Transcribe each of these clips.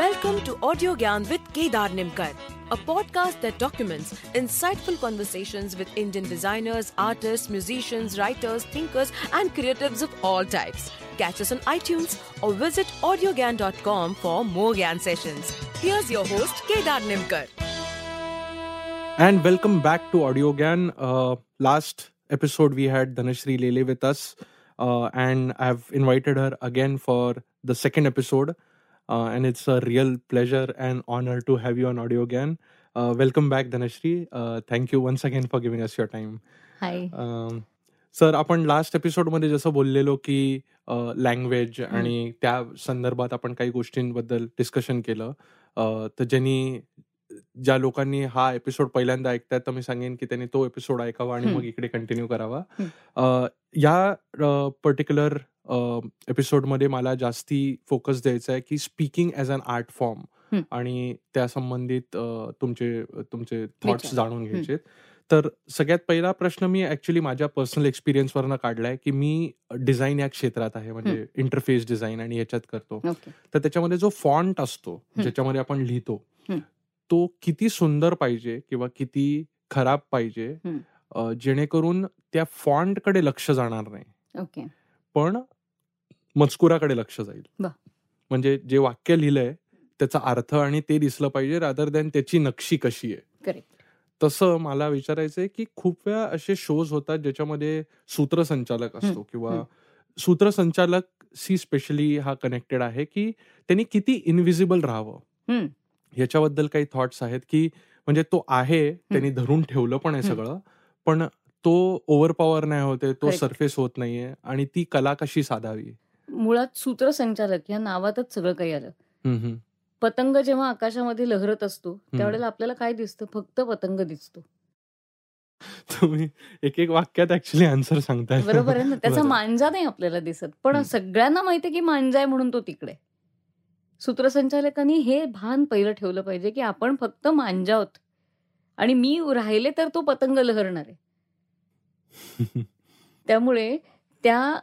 Welcome to Audio Gyan with Kedar Nimkar, a podcast that documents insightful conversations with Indian designers, artists, musicians, writers, thinkers, and creatives of all types. Catch us on iTunes or visit audiogyan.com for more Gyan sessions. Here's your host, Kedar Nimkar. And welcome back to Audio Gan. Uh, last episode, we had Dhanashri Lele with us, uh, and I've invited her again for the second episode. Uh, and it's a real pleasure and honor to have you on Audio Gan. Uh, welcome back, Dhanashri. Uh, thank you once again for giving us your time. Hi sir आपण last एपिसोडमध्ये जसं बोललेलो की language आणि त्या संदर्भात आपण काही गोष्टींबद्दल डिस्कशन केलं तर ज्यांनी ज्या लोकांनी हा एपिसोड पहिल्यांदा ऐकतायत तर मी सांगेन की त्यांनी तो एपिसोड ऐकावा आणि. मग इकडे कंटिन्यू करावा या पर्टिक्युलर एपिसोडमध्ये मला जास्ती फोकस द्यायचा आहे की speaking as an art form. आणि त्या संबंधित तुमचे तुमचे थॉट्स. जाणून घ्यायचे तर सगळ्यात पहिला प्रश्न मी ऍक्च्युली माझ्या पर्सनल एक्सपिरियन्सवरनं काढलाय की मी डिझाईन या क्षेत्रात आहे म्हणजे इंटरफेस डिझाईन आणि याच्यात करतो. तर त्याच्यामध्ये जो फॉन्ट असतो ज्याच्यामध्ये आपण लिहितो. तो किती सुंदर पाहिजे किंवा किती खराब पाहिजे जेणेकरून त्या फॉन्टकडे लक्ष जाणार नाही. पण मजकुराकडे लक्ष जाईल. म्हणजे जे वाक्य लिहिलंय त्याचा अर्थ आणि ते दिसलं पाहिजे रादर दॅन त्याची नक्षी कशी आहे तसं मला विचारायचंय की खूप वेळा असे शोज होतात ज्याच्यामध्ये सूत्रसंचालक असतो किंवा. सूत्रसंचालक सी स्पेशली हा कनेक्टेड आहे की त्यांनी किती इनविजिबल राहावं हम्म. ह्याच्याबद्दल काही थॉट्स आहेत की म्हणजे तो आहे त्यांनी धरून ठेवलं पण आहे. सगळं पण तो ओव्हर पॉवर नाही होते तो. सरफेस होत नाहीये आणि ती कला कशी साधावी मुळात सूत्रसंचालक या नावातच सगळं काही आलं. पतंग जेव्हा आकाशामध्ये लहरत असतो त्यावेळेला आपल्याला काय दिसतं? फक्त पतंग दिसतो. तुम्ही एक एक वाक्यात ऍक्च्युली आन्सर सांगताय. बरोबर आहे ना? त्याचा. मांजा नाही आपल्याला दिसत. पण. सगळ्यांना माहिती आहे की मांजा आहे म्हणून तो तिकडे सूत्रसंचालकांनी हे भान पहिलं ठेवलं पाहिजे की आपण फक्त मांजा आहोत. आणि मी राहिले तर तो पतंग लहरणार आहे. त्यामुळे त्या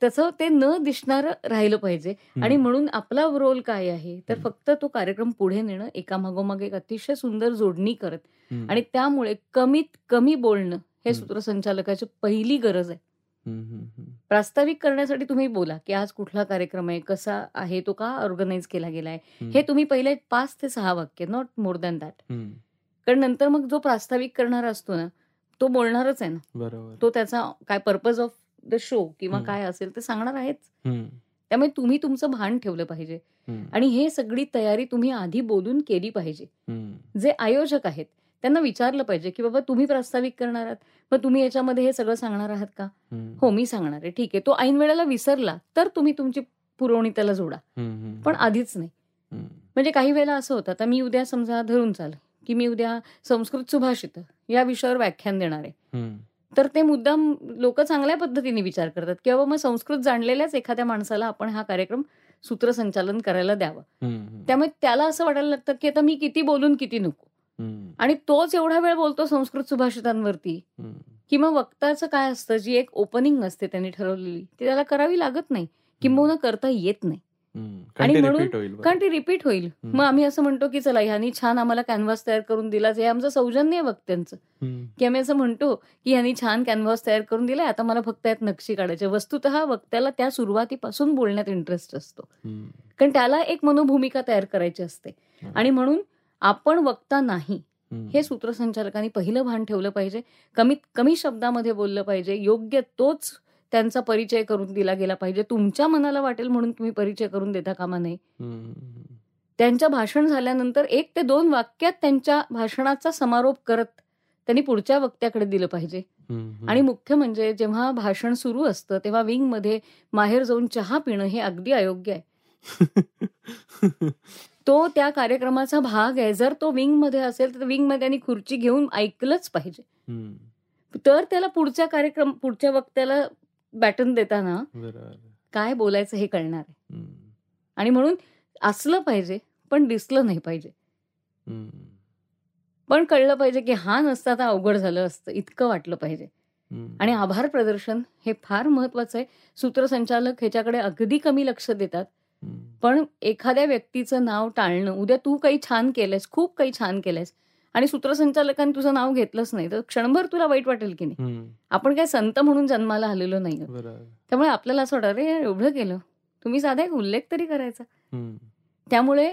त्याचं ते न दिसणारं राहिलं पाहिजे आणि म्हणून आपला रोल काय आहे तर. फक्त तो कार्यक्रम पुढे नेणं एका मागोमाग एक अतिशय सुंदर जोडणी करत. आणि त्यामुळे कमीत कमी बोलणं हे. सूत्रसंचालकाची पहिली गरज आहे. प्रास्ताविक करण्यासाठी तुम्ही बोला की आज कुठला कार्यक्रम आहे कसा आहे तो का ऑर्गनाईज केला गेलाय. हे तुम्ही पहिले पाच ते सहा वाक्य नॉट मोर दॅन दॅट. कारण नंतर मग जो प्रास्ताविक करणारा असतो ना तो बोलणारच आहे ना बरोबर तो त्याचा काय पर्पज ऑफ द शो किंवा. काय असेल ते सांगणार आहेच त्यामुळे तुम्ही तुमचं भान ठेवलं पाहिजे आणि हे सगळी तयारी तुम्ही आधी बोलून केली पाहिजे. जे आयोजक आहेत त्यांना विचारलं पाहिजे की बाबा तुम्ही प्रास्ताविक करणार आहात मग तुम्ही याच्यामध्ये हे सगळं सांगणार आहात का. हो मी सांगणार आहे ठीक आहे तो ऐन वेळेला विसरला तर तुम्ही तुमची पुरवणी त्याला जोडा. पण आधीच नाही. म्हणजे काही वेळेला असं होतं आता मी उद्या समजा धरून चाल की मी उद्या संस्कृत सुभाषित या विषयावर व्याख्यान देणार आहे. तर ते मुद्दाम लोक चांगल्या पद्धतीने विचार करतात किंवा मग संस्कृत जाणलेल्याच एखाद्या माणसाला आपण हा कार्यक्रम सूत्रसंचालन करायला द्यावं. त्यामुळे त्याला असं वाटायला लागतं की आता मी किती बोलून किती नको. आणि तोच एवढा वेळ बोलतो संस्कृत सुभाषितांवरती हम्म. की मग वक्ताचं काय असतं जी एक ओपनिंग असते त्यांनी ठरवलेली ती त्याला करावी लागत नाही किंबहुना करता येत नाही. आणि म्हणून-. कारण ती रिपीट होईल. मग आम्ही असं म्हणतो की चला ह्यांनी छान आम्हाला कॅनव्हास तयार करून दिला. हे आमचं सौजन्य आहे वक्त्यांचं. की आम्ही असं म्हणतो की ह्यांनी छान कॅनव्हास तयार करून दिलाय. आता मला फक्त यात नक्षी काढायची. वस्तुतः वक्त्याला त्या सुरुवातीपासून बोलण्यात इंटरेस्ट असतो. कारण त्याला एक मनोभूमिका तयार करायची असते. आणि म्हणून आपण वक्ता नाही. हे सूत्रसंचालकांनी पहिलं भान ठेवलं पाहिजे. कमीत कमी शब्दामध्ये बोललं पाहिजे. योग्य तोच त्यांचा परिचय करून दिला गेला पाहिजे तुमच्या मनाला वाटेल म्हणून तुम्ही परिचय करून देता कामा हम्म. त्यांच्या भाषण झाल्यानंतर एक ते दोन वाक्यात त्यांच्या भाषणाचा समारोप करत त्यांनी पुढच्या वक्त्याकडे दिलं पाहिजे. आणि मुख्य म्हणजे जेव्हा भाषण सुरू असतं तेव्हा विंगमध्ये माहेर जाऊन चहा पिणं हे अगदी अयोग्य आहे तो त्या कार्यक्रमाचा भाग आहे जर तो विंगमध्ये असेल तर विंगमध्ये त्यांनी खुर्ची घेऊन ऐकलंच पाहिजे. तर त्याला पुढच्या कार्यक्रम पुढच्या वक्त्याला बॅटन देताना काय बोलायचं हे कळणार आहे. आणि म्हणून असलं पाहिजे पण दिसलं नाही पाहिजे. पण कळलं पाहिजे की हा नसता तर अवघड झालं असतं इतकं वाटलं पाहिजे. आणि आभार प्रदर्शन हे फार महत्वाचं आहे सूत्रसंचालक ह्याच्याकडे अगदी कमी लक्ष देतात. पण एखाद्या व्यक्तीचं नाव टाळणं उद्या तू काही छान केलंयस खूप काही छान केलंयस आणि सूत्रसंचालकांनी तुझं नाव घेतलंच नाही तर क्षणभर तुला वाईट वाटेल की नाही. आपण काय संत म्हणून जन्माला आलेलो नाही. त्यामुळे आपल्याला असं वाटतं यार, एवढं केलं. तुम्ही साधा एक उल्लेख तरी करायचा. त्यामुळे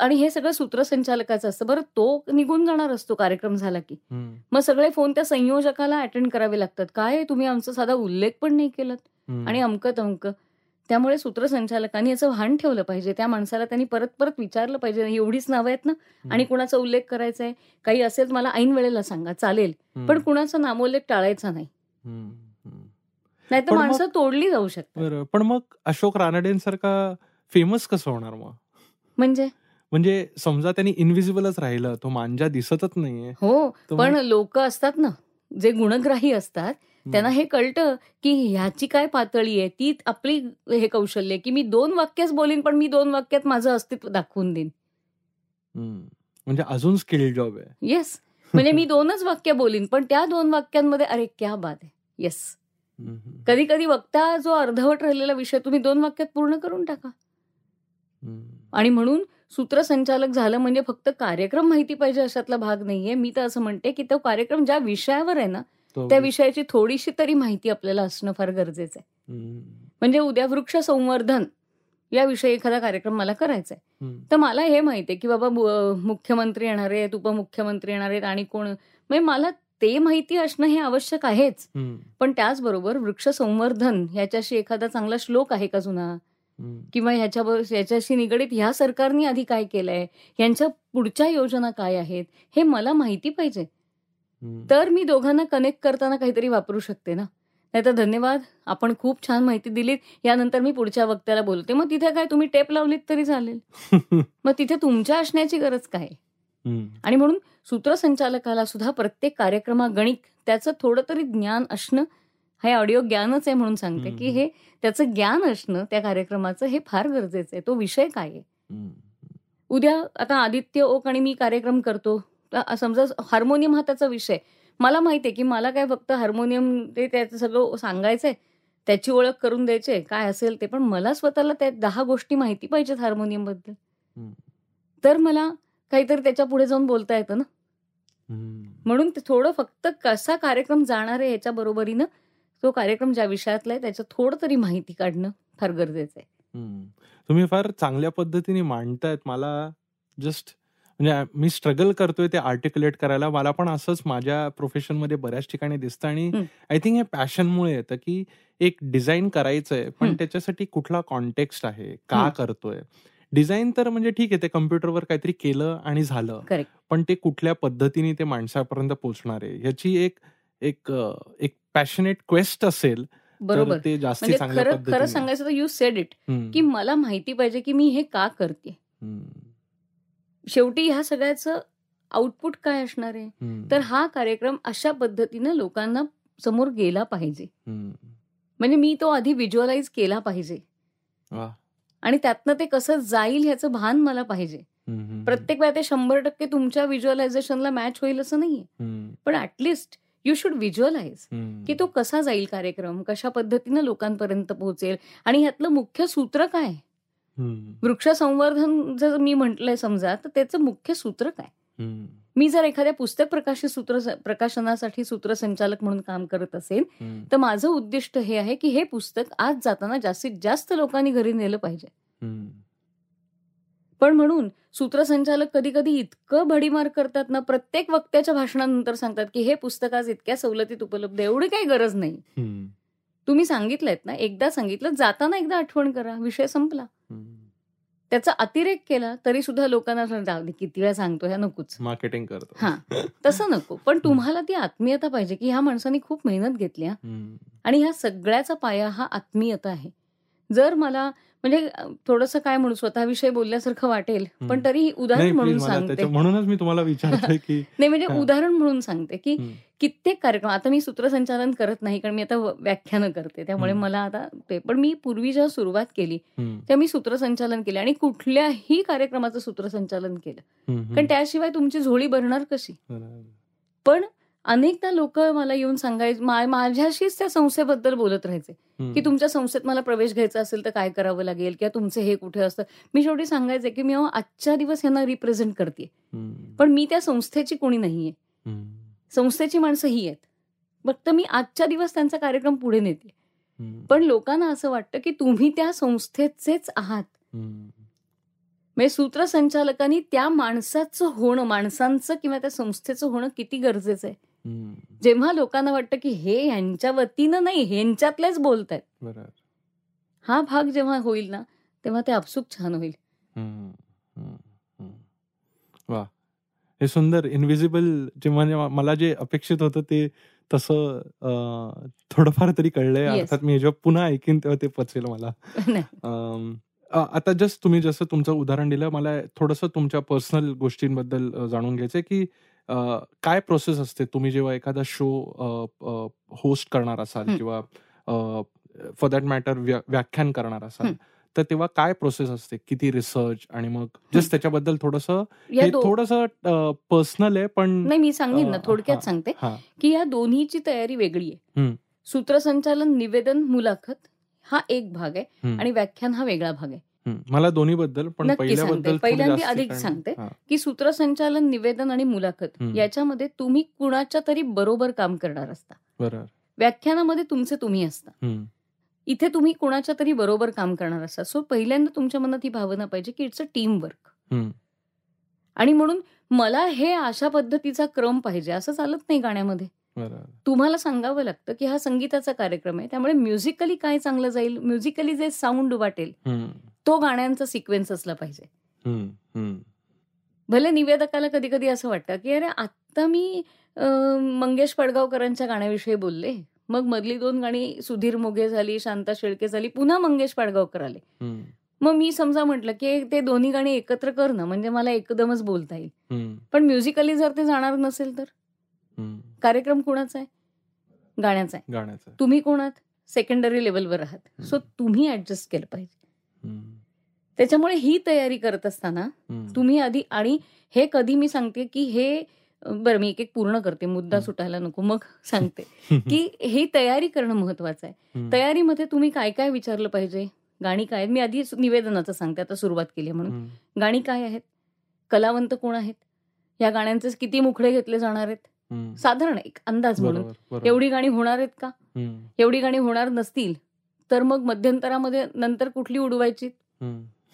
आणि हे सगळं सूत्रसंचालकाचं असतं. बरं तो निघून जाणार असतो कार्यक्रम झाला की. मग सगळे फोन त्या संयोजकाला अटेंड करावे लागतात. काय तुम्ही आमचा साधा उल्लेख पण नाही केलात. आणि अमकं तमकं. त्यामुळे सूत्रसंचालकांनी याचं भान ठेवलं पाहिजे. त्या माणसाला त्यांनी परत परत विचारलं पाहिजे. एवढीच नावं आहेत ना? आणि कुणाचा उल्लेख करायचा आहे काही असेल मला ऐन वेळेला सांगा. चालेल. पण कुणाचा नामोल्लेख टाळायचा नाही. नाहीतर माणसं तोडली जाऊ शकतात. बरं. पण मग अशोक रानडेंसारखा फेमस कसं होणार मग? म्हणजे? म्हणजे समजा त्यांनी इनविजिबलच राहिलं तो मांजा दिसतच नाहीये. हो. पण लोक असतात ना जे गुणग्राही असतात त्यांना हे कळतं की ह्याची काय पातळी आहे? ती आपली हे कौशल्य की मी दोन वाक्यच बोलीन पण मी दोन वाक्यात माझं अस्तित्व दाखवून देईन. म्हणजे अजून स्किल जॉब आहे. येस म्हणजे मी दोनच वाक्य बोलीन पण त्या दोन वाक्यांमध्ये अरे क्या बात आहे. येस. कधी कधी वक्ता जो अर्धवट राहिलेला विषय तुम्ही दोन वाक्यात पूर्ण करून टाका. आणि म्हणून सूत्रसंचालक झालं म्हणजे फक्त कार्यक्रम माहिती पाहिजे अशातला भाग नाहीये. मी तर असं म्हणते की तो कार्यक्रम ज्या विषयावर आहे ना त्या विषयाची थोडीशी तरी माहिती आपल्याला असणं फार गरजेचं आहे. म्हणजे उद्या वृक्ष संवर्धन याविषयी एखादा कार्यक्रम मला करायचा आहे. तर मला हे माहिती आहे की बाबा मुख्यमंत्री येणार आहेत उपमुख्यमंत्री येणार आहेत आणि कोण म्हणजे मला ते माहिती असणं हे आवश्यक आहेच. पण त्याचबरोबर वृक्ष संवर्धन ह्याच्याशी एखादा चांगला श्लोक आहे का जुना. किंवा ह्याच्यावर ह्याच्याशी निगडीत ह्या सरकारने आधी काय केलंय यांच्या पुढच्या योजना काय आहेत हे मला माहिती पाहिजे. तर मी दोघांना कनेक्ट करताना काहीतरी वापरू शकते ना. नाहीतर धन्यवाद. आपण खूप छान माहिती दिलीत. यानंतर मी पुढच्या वक्त्याला बोलते. मग तिथे काय? तुम्ही टेप लावलीत तरी चालेल. मग तिथे तुमच्या असण्याची गरज काय. आणि म्हणून सूत्रसंचालकाला सुद्धा प्रत्येक कार्यक्रमागणिक त्याचं थोडं तरी ज्ञान असणं हे ऑडिओ ज्ञानच आहे म्हणून सांगते की. हे त्याचं ज्ञान असणं त्या कार्यक्रमाचं हे फार गरजेचं आहे. तो विषय काय आहे. उद्या आता आदित्य ओक आणि मी कार्यक्रम करतो. तर समजा हार्मोनियम हा त्याचा विषय मला माहिती आहे की मला काय फक्त हार्मोनियम ते त्याचं सगळं सांगायचंय त्याची ओळख करून द्यायची काय असेल ते पण मला स्वतःला त्या दहा गोष्टी माहिती पाहिजेत हार्मोनियमबद्दल. तर मला काहीतरी त्याच्या पुढे जाऊन बोलता येतं ना. म्हणून थोडं फक्त कसा कार्यक्रम जाणार आहे याच्या बरोबरीनं तो कार्यक्रम ज्या विषयातला आहे त्याचं थोडं तरी माहिती काढणं फार गरजेचं आहे. तुम्ही फार चांगल्या पद्धतीने मांडतायत मला जस्ट म्हणजे मी स्ट्रगल करतोय ते आर्टिक्युलेट करायला मला पण असंच माझ्या प्रोफेशनमध्ये बऱ्याच ठिकाणी दिसतं आणि. आय थिंक हे पॅशनमुळे येतं की एक डिझाईन करायचंय पण. त्याच्यासाठी कुठला कॉन्टेक्स्ट आहे का. करतोय डिझाईन तर म्हणजे ठीक आहे ते कम्प्युटरवर काहीतरी केलं आणि झालं पण ते कुठल्या पद्धतीने ते माणसापर्यंत पोहोचणार आहे ह्याची एक एक एक पॅशनेट क्वेस्ट असेल बरोबर ते जास्ती म्हणजे खरं खरं सांगायचं तर यू सेड इट. की मला माहिती पाहिजे की मी हे का करते. शेवटी ह्या सगळ्याचं आउटपुट काय असणार आहे. तर हा कार्यक्रम अशा पद्धतीनं लोकांना समोर गेला पाहिजे. म्हणजे मी तो आधी व्हिज्युअलाइज केला पाहिजे. आणि त्यातनं ते कसं जाईल ह्याचं भान मला पाहिजे प्रत्येक वेळा ते शंभर टक्के तुमच्या व्हिज्युअलायझेशनला मॅच होईल असं नाहीये पण ऍटलिस्ट यू शुड व्हिज्युअलाइज. की तो कसा जाईल कार्यक्रम कशा पद्धतीनं लोकांपर्यंत पोहोचेल आणि ह्यातलं मुख्य सूत्र काय वृक्ष संवर्धन जर मी म्हटलंय समजा तर त्याचं मुख्य सूत्र काय? मी जर एखाद्या पुस्तक प्रकाशित सूत्र प्रकाशनासाठी सूत्रसंचालक म्हणून काम करत असेल तर माझं उद्दिष्ट हे आहे की हे पुस्तक आज जाताना जास्तीत जास्त लोकांनी घरी नेलं पाहिजे. पण म्हणून सूत्रसंचालक कधी कधी इतकं भडीमार करतात ना प्रत्येक वक्त्याच्या भाषणानंतर सांगतात की हे पुस्तक आज इतक्या सवलतीत उपलब्ध आहे एवढी काही गरज नाही. तुम्ही सांगितलंय ना एकदा सांगितलं जाताना एकदा आठवण करा विषय संपला. त्याचा अतिरेक केला तरी सुद्धा लोकांना असं जाऊ दे किती वेळा सांगतो ह्या नकोच. मार्केटिंग करतो. हा तसं नको. पण तुम्हाला ती आत्मीयता पाहिजे की ह्या माणसाने खूप मेहनत घेतली हा. आणि ह्या सगळ्याचा पाया हा आत्मीयता आहे. जर मला म्हणजे थोडंसं काय म्हणू स्वतःविषयी बोलल्यासारखं वाटेल पण. तरी उदाहरण म्हणून सांगते म्हणूनच मी तुम्हाला विचारतोय की नाही म्हणजे. उदाहरण म्हणून सांगते की कित्येक कार्यक्रम आता मी सूत्रसंचालन करत नाही कारण मी आता व्याख्यानं करते त्यामुळे. मला आता ते पण मी पूर्वी जेव्हा सुरुवात केली तेव्हा मी सूत्रसंचालन केलं आणि कुठल्याही कार्यक्रमाचं सूत्रसंचालन केलं कारण त्याशिवाय तुमची झोळी भरणार कशी. पण अनेकदा लोक मला येऊन सांगायचे मा- माझ्याशीच त्या संस्थेबद्दल बोलत राहायचे. की तुमच्या संस्थेत मला प्रवेश घ्यायचा असेल तर काय करावं लागेल किंवा तुमचे हे कुठे असतं मी शेवटी सांगायचे की मी आजच्या दिवस यांना रिप्रेझेंट करते. पण मी त्या संस्थेची कोणी नाहीये. संस्थेची माणसं ही आहेत फक्त मी आजच्या दिवस त्यांचा कार्यक्रम पुढे नेते. पण लोकांना असं वाटतं की तुम्ही त्या संस्थेचेच आहात. म्हणजे सूत्रसंचालकांनी त्या माणसाचं होणं माणसांचं किंवा त्या संस्थेचं होणं किती गरजेचं आहे. जेव्हा लोकांना वाटतं की हे यांच्या वतीनं नाही ह्यांच्यातलेच बोलतायत बरोबर हा भाग जेव्हा होईल ना तेव्हा ते आपसूक छान होईल हम्म. हम्म. हम्म. वा हे सुंदर इनविजिबल जे म्हणजे मला जे अपेक्षित होतं ते तसं थोडंफार तरी कळलंय. अर्थात मी जेव्हा पुन्हा ऐकीन तेव्हा ते पचेल मला आता जस्ट तुम्ही जसं तुमचं उदाहरण दिलं मला थोडंसं तुमच्या पर्सनल गोष्टींबद्दल जाणून घ्यायचंय की काय प्रोसेस असते तुम्ही जेव्हा एखादा शो होस्ट करणार असाल. किंवा फॉर दॅट मॅटर व्याख्यान करणार असाल. तर तेव्हा काय प्रोसेस असते किती रिसर्च आणि मग जस्ट त्याच्याबद्दल थोडंसं हे थोडंसं पर्सनल आहे पण नाही मी सांगेन ना थोडक्यात. सांगते की या दोन्हीची तयारी वेगळी आहे. सूत्रसंचालन निवेदन मुलाखत हा एक भाग आहे. आणि व्याख्यान हा वेगळा भाग आहे. मला दोन्ही बद्दल पण पहिल्यांदा अधिक सांगते. की सूत्रसंचालन निवेदन आणि मुलाखत. याच्यामध्ये तुम्ही कुणाच्या तरी बरोबर काम करणार असता. बरोबर व्याख्यानामध्ये तुमचे तुम्ही असता. इथे तुम्ही कुणाच्या तरी बरोबर काम करणार असता. सो पहिल्यांदा तुमच्या मनात ही भावना पाहिजे की इट्स अ टीम वर्क. आणि म्हणून मला हे अशा पद्धतीचा क्रम पाहिजे. असं चालत नाही गाण्यामध्ये. तुम्हाला सांगावं लागतं की हा संगीताचा कार्यक्रम आहे त्यामुळे म्युझिकली काय चांगलं जाईल म्युझिकली जे साऊंड वाटेल. तो गाण्यांचा सिक्वेन्स असला पाहिजे. भले निवेदकाला कधी कधी असं वाटतं की अरे आत्ता मी मंगेश पडगावकरांच्या गाण्याविषयी बोलले मग मधली दोन गाणी सुधीर मोघे झाली शांता शेळके झाली पुन्हा मंगेश पाडगावकर आले. मग मी समजा म्हटलं की ते दोन्ही गाणी एकत्र कर ना म्हणजे मला एकदमच बोलता येईल. पण म्युझिकली जर ते जाणार नसेल तर. कार्यक्रम कोणाचा आहे? गाण्याचा आहे. गाण्याचं तुम्ही कोणात? सेकंडरी लेवलवर आहात. सो तुम्ही ऍडजस्ट केलं पाहिजे. त्याच्यामुळे ही तयारी करत असताना. तुम्ही आधी आणि हे कधी मी सांगते की हे बरं मी एक एक पूर्ण करते. मुद्दा. सुटायला नको मग सांगते. की ही तयारी करणं महत्वाचं आहे. तयारीमध्ये तुम्ही काय काय विचारलं पाहिजे? गाणी काय मी आधी निवेदनाचं सांगते. आता सुरुवात केली आहे म्हणून. गाणी काय आहेत? कलावंत कोण आहेत? या गाण्यांचे किती मुखडे घेतले जाणार आहेत. साधारण एक अंदाज म्हणून. एवढी गाणी होणार आहेत का. एवढी गाणी होणार नसतील तर मग मध्यंतरामध्ये नंतर कुठली उडवायची.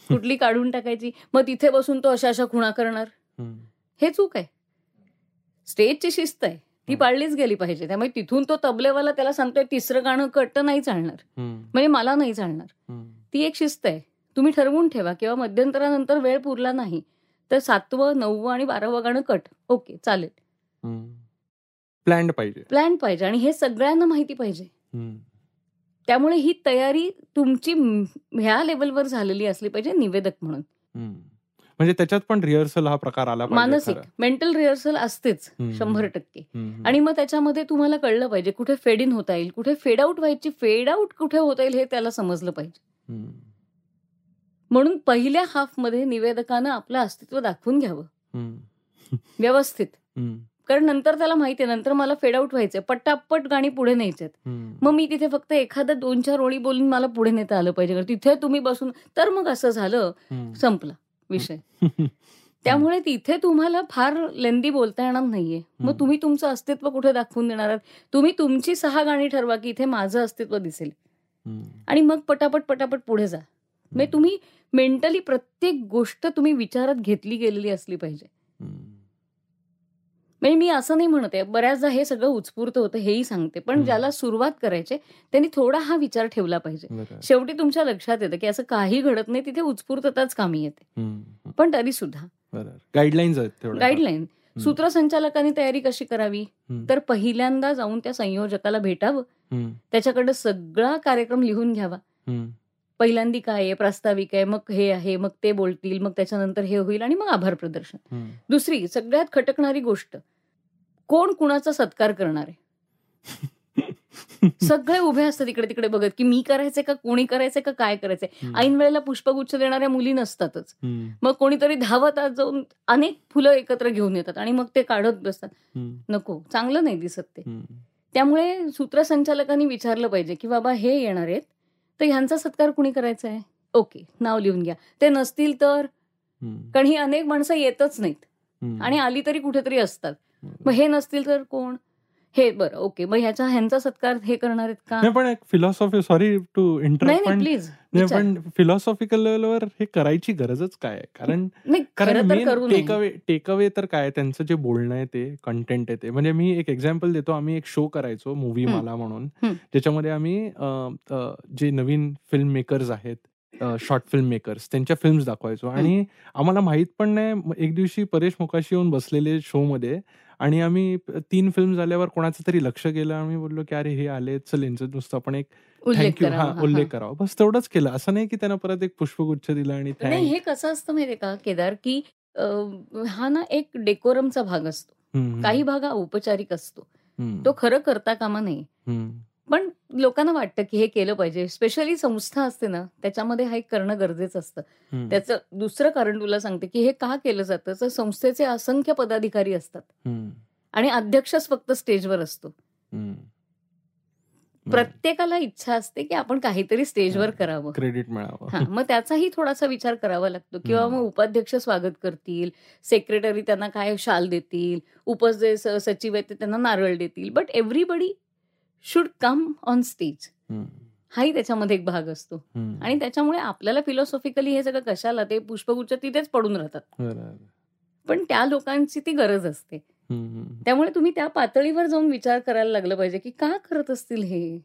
कुठली काढून टाकायची मग तिथे बसून तो अशा अशा खुणा करणार. हे चूक आहे स्टेजची शिस्त आहे ती. पाळलीच गेली पाहिजे त्यामुळे तिथून तो तबलेवाला त्याला सांगतोय तिसरं गाणं कट नाही चालणार. म्हणजे मला नाही चालणार. ती एक शिस्त आहे तुम्ही ठरवून ठेवा किंवा मध्यंतरानंतर वेळ पुरला नाही तर सातवं नववं आणि बारावं गाणं कट ओके चालेल. प्लॅन्ड पाहिजे प्लॅन पाहिजे आणि हे सगळ्यांना माहिती पाहिजे. त्यामुळे ही तयारी तुमची ह्या लेवलवर झालेली असली पाहिजे निवेदक म्हणून. म्हणजे त्याच्यात पण रिहर्सल हा प्रकार आला मानसिक. मेंटल रिहर्सल असतेच. शंभर टक्के. आणि मग त्याच्यामध्ये तुम्हाला कळलं पाहिजे कुठे फेड इन होता येईल कुठे फेड आउट व्हायची फेड आउट कुठे होता येईल हे त्याला समजलं पाहिजे. म्हणून पहिल्या हाफमध्ये निवेदकानं आपलं अस्तित्व दाखवून घ्यावं. व्यवस्थित. कारण नंतर त्याला माहिती आहे नंतर मला फेड आउट व्हायचंय पट्टापट गाणी पुढे न्यायचेत. मग मी तिथे फक्त एखाद्या दोन चार ओळी बोलून मला पुढे नेता आलं पाहिजे कारण तिथे तुम्ही बसून तर मग असं झालं. संपला विषय त्यामुळे तिथे तुम्हाला फार लेंदी बोलता येणार नाहीये मग. तुम्ही तुमचं अस्तित्व कुठे दाखवून देणार आहात तुम्ही तुमची सहा गाणी ठरवा की इथे माझं अस्तित्व दिसेल. आणि मग पटापट पटापट पुढे जा म्हणजे तुम्ही मेंटली प्रत्येक गोष्ट तुम्ही विचारात घेतली गेलेली असली पाहिजे. म्हणजे मी असं नाही म्हणत बऱ्याचदा हे सगळं उत्स्फूर्त होतं हेही सांगते. पण. ज्याला सुरुवात करायचे त्यांनी थोडा हा विचार ठेवला पाहिजे. शेवटी तुमच्या लक्षात येतं की असं काही घडत नाही तिथे उत्स्फूर्तताच कामी येते. पण तरी सुद्धा. गाईडलाईन्स तेवढ्या. गाईडलाईन सूत्रसंचालकांनी तयारी कशी करावी. तर पहिल्यांदा जाऊन त्या संयोजकाला भेटावं. त्याच्याकडे सगळा कार्यक्रम लिहून घ्यावा. हम्म. पहिल्यांदी काय आहे प्रास्ताविक आहे मग हे आहे मग ते बोलतील मग त्याच्यानंतर हे होईल आणि मग आभार प्रदर्शन. दुसरी सगळ्यात खटकणारी गोष्ट कोण कुणाचा सत्कार करणार आहे सगळे उभे असतात इकडे तिकडे बघत की मी करायचंय का कोणी करायचंय का काय करायचंय. ऐन वेळेला पुष्पगुच्छ देणाऱ्या मुली नसतातच. मग कोणीतरी धावत आत जाऊन अनेक फुलं एकत्र घेऊन येतात आणि मग ते काढत बसतात. नको चांगलं नाही दिसत ते. त्यामुळे सूत्रसंचालकांनी विचारलं पाहिजे की बाबा हे येणार आहेत तर ह्यांचा सत्कार कुणी करायचा आहे? ओके नाव लिहून घ्या. ते नसतील तर. कारण ही अनेक माणसं येतच नाहीत. आणि आली तरी कुठेतरी असतात. मग हे नसतील तर कोण? हे बरं ओके. मग ह्याचा ह्यांचा सत्कार हे करणार आहेत का? नाही पण एक फिलॉसॉफी सॉरी टू नाही पण प्लीज पण फिलॉसॉफिकल लेवलवर हे करायची गरजच काय? कारण टेकअवे तर काय त्यांचं जे बोलणं आहे ते कंटेंट आहे ते. म्हणजे मी एक एक्झाम्पल देतो. आम्ही एक शो करायचो मूवी. मला म्हणून. ज्याच्यामध्ये आम्ही जे नवीन फिल्म मेकर्स आहेत शॉर्ट फिल्म मेकर्स त्यांच्या फिल्म्स दाखवायचो. आणि आम्हाला माहीत पण नाही एक दिवशी परेश मोकाशी येऊन बसलेले शो मध्ये आणि आम्ही तीन फिल्म झाल्यावर कोणाचं तरी लक्ष गेलं. आम्ही बोललो की अरे हे आले चल यांचं नुसतं आपण एक उल्लेख थँक्यू करावा. हा उल्लेख. करावा. बस तेवढंच केलं. असं नाही की त्यानं परत एक पुष्पगुच्छ दिला आणि नाही. हे कसं असतं माहितीये का केदार की हा ना एक डेकोरमचा भाग असतो. काही भाग हा औपचारिक असतो. तो खरं करता कामा हम्म, पण लोकांना वाटतं की हे केलं पाहिजे. स्पेशली संस्था असते ना त्याच्यामध्ये हा एक करणं गरजेचं असतं. त्याचं दुसरं कारण तुला सांगते की हे का केलं जातं? तर संस्थेचे असंख्य पदाधिकारी असतात. आणि अध्यक्षच फक्त स्टेजवर असतो. हम्म. प्रत्येकाला इच्छा असते की आपण काहीतरी स्टेजवर करावं. क्रेडिट मिळावं. हा मग त्याचाही थोडासा विचार करावा लागतो. किंवा. मग उपाध्यक्ष स्वागत करतील सेक्रेटरी त्यांना काय शाल देतील उपस जे स- सचिव आहेत ते त्यांना नारळ देतील. But everybody should come on stage हाही त्याच्यामध्ये एक भाग असतो. आणि त्याच्यामुळे आपल्याला फिलॉसॉफिकली हे सगळं कशाला ते पुष्पगुच्छ तिथेच पडून राहतात. पण त्या लोकांची ती गरज असते. त्यामुळे तुम्ही त्या पातळीवर जाऊन विचार करायला लागलं पाहिजे की का करत असतील हे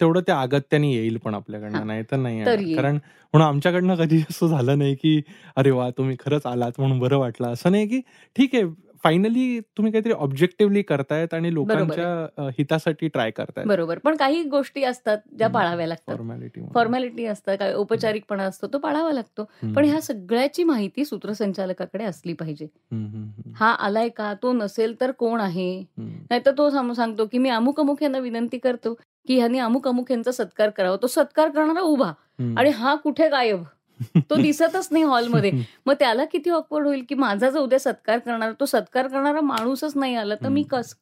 तेवढं ते अगत्याने येईल पण. आपल्याकडनं नाही तर नाही. कारण म्हणून आमच्याकडनं कधी असं झालं नाही की अरे वा तुम्ही खरंच आलात म्हणून बरं वाटलं असं नाही की ठीक आहे फायनली तुम्ही काहीतरी ऑब्जेक्टिव्हली करतायत आणि लोकांच्या हितासाठी ट्राय करतायत. बरोबर. पण काही गोष्टी असतात ज्या. पाळाव्या लागतात. फॉर्मॅलिटी फॉर्मॅलिटी असतात काय औपचारिकपणा असतो तो पाळावा लागतो. पण ह्या सगळ्याची माहिती सूत्रसंचालकाकडे असली पाहिजे. हा आलाय का तो नसेल तर कोण आहे? नाहीतर तो सांगतो की मी अमुक अमुक यांना विनंती करतो की ह्यांनी अमुक अमुक यांचा सत्कार करावा. तो सत्कार करणारा उभा. आणि हा कुठे गायब? तो दिसतच नाही हॉलमध्ये मग त्याला किती ऑकवर्ड होईल की माझा जो उद्या सत्कार करणार तो सत्कार करणारा माणूसच नाही आला तर मी. कस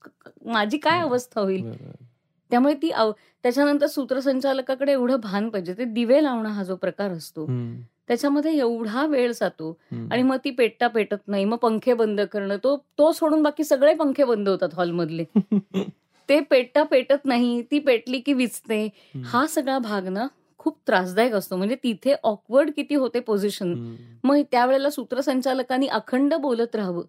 माझी काय. अवस्था होईल. त्यामुळे ती त्याच्यानंतर सूत्रसंचालकाकडे एवढं भान पाहिजे ते दिवे लावणं हा जो प्रकार असतो त्याच्यामध्ये एवढा वेळ जातो. आणि मग ती पेटता पेटत नाही मग पंखे बंद करणं तो तो सोडून बाकी सगळे पंखे बंद होतात हॉलमधले ते पेटता पेटत नाही ती पेटली की विचते. हा सगळा भाग ना खूप त्रासदायक असतो म्हणजे तिथे ऑकवर्ड किती होते पोझिशन. मग त्यावेळेला सूत्रसंचालकांनी अखंड बोलत राहावं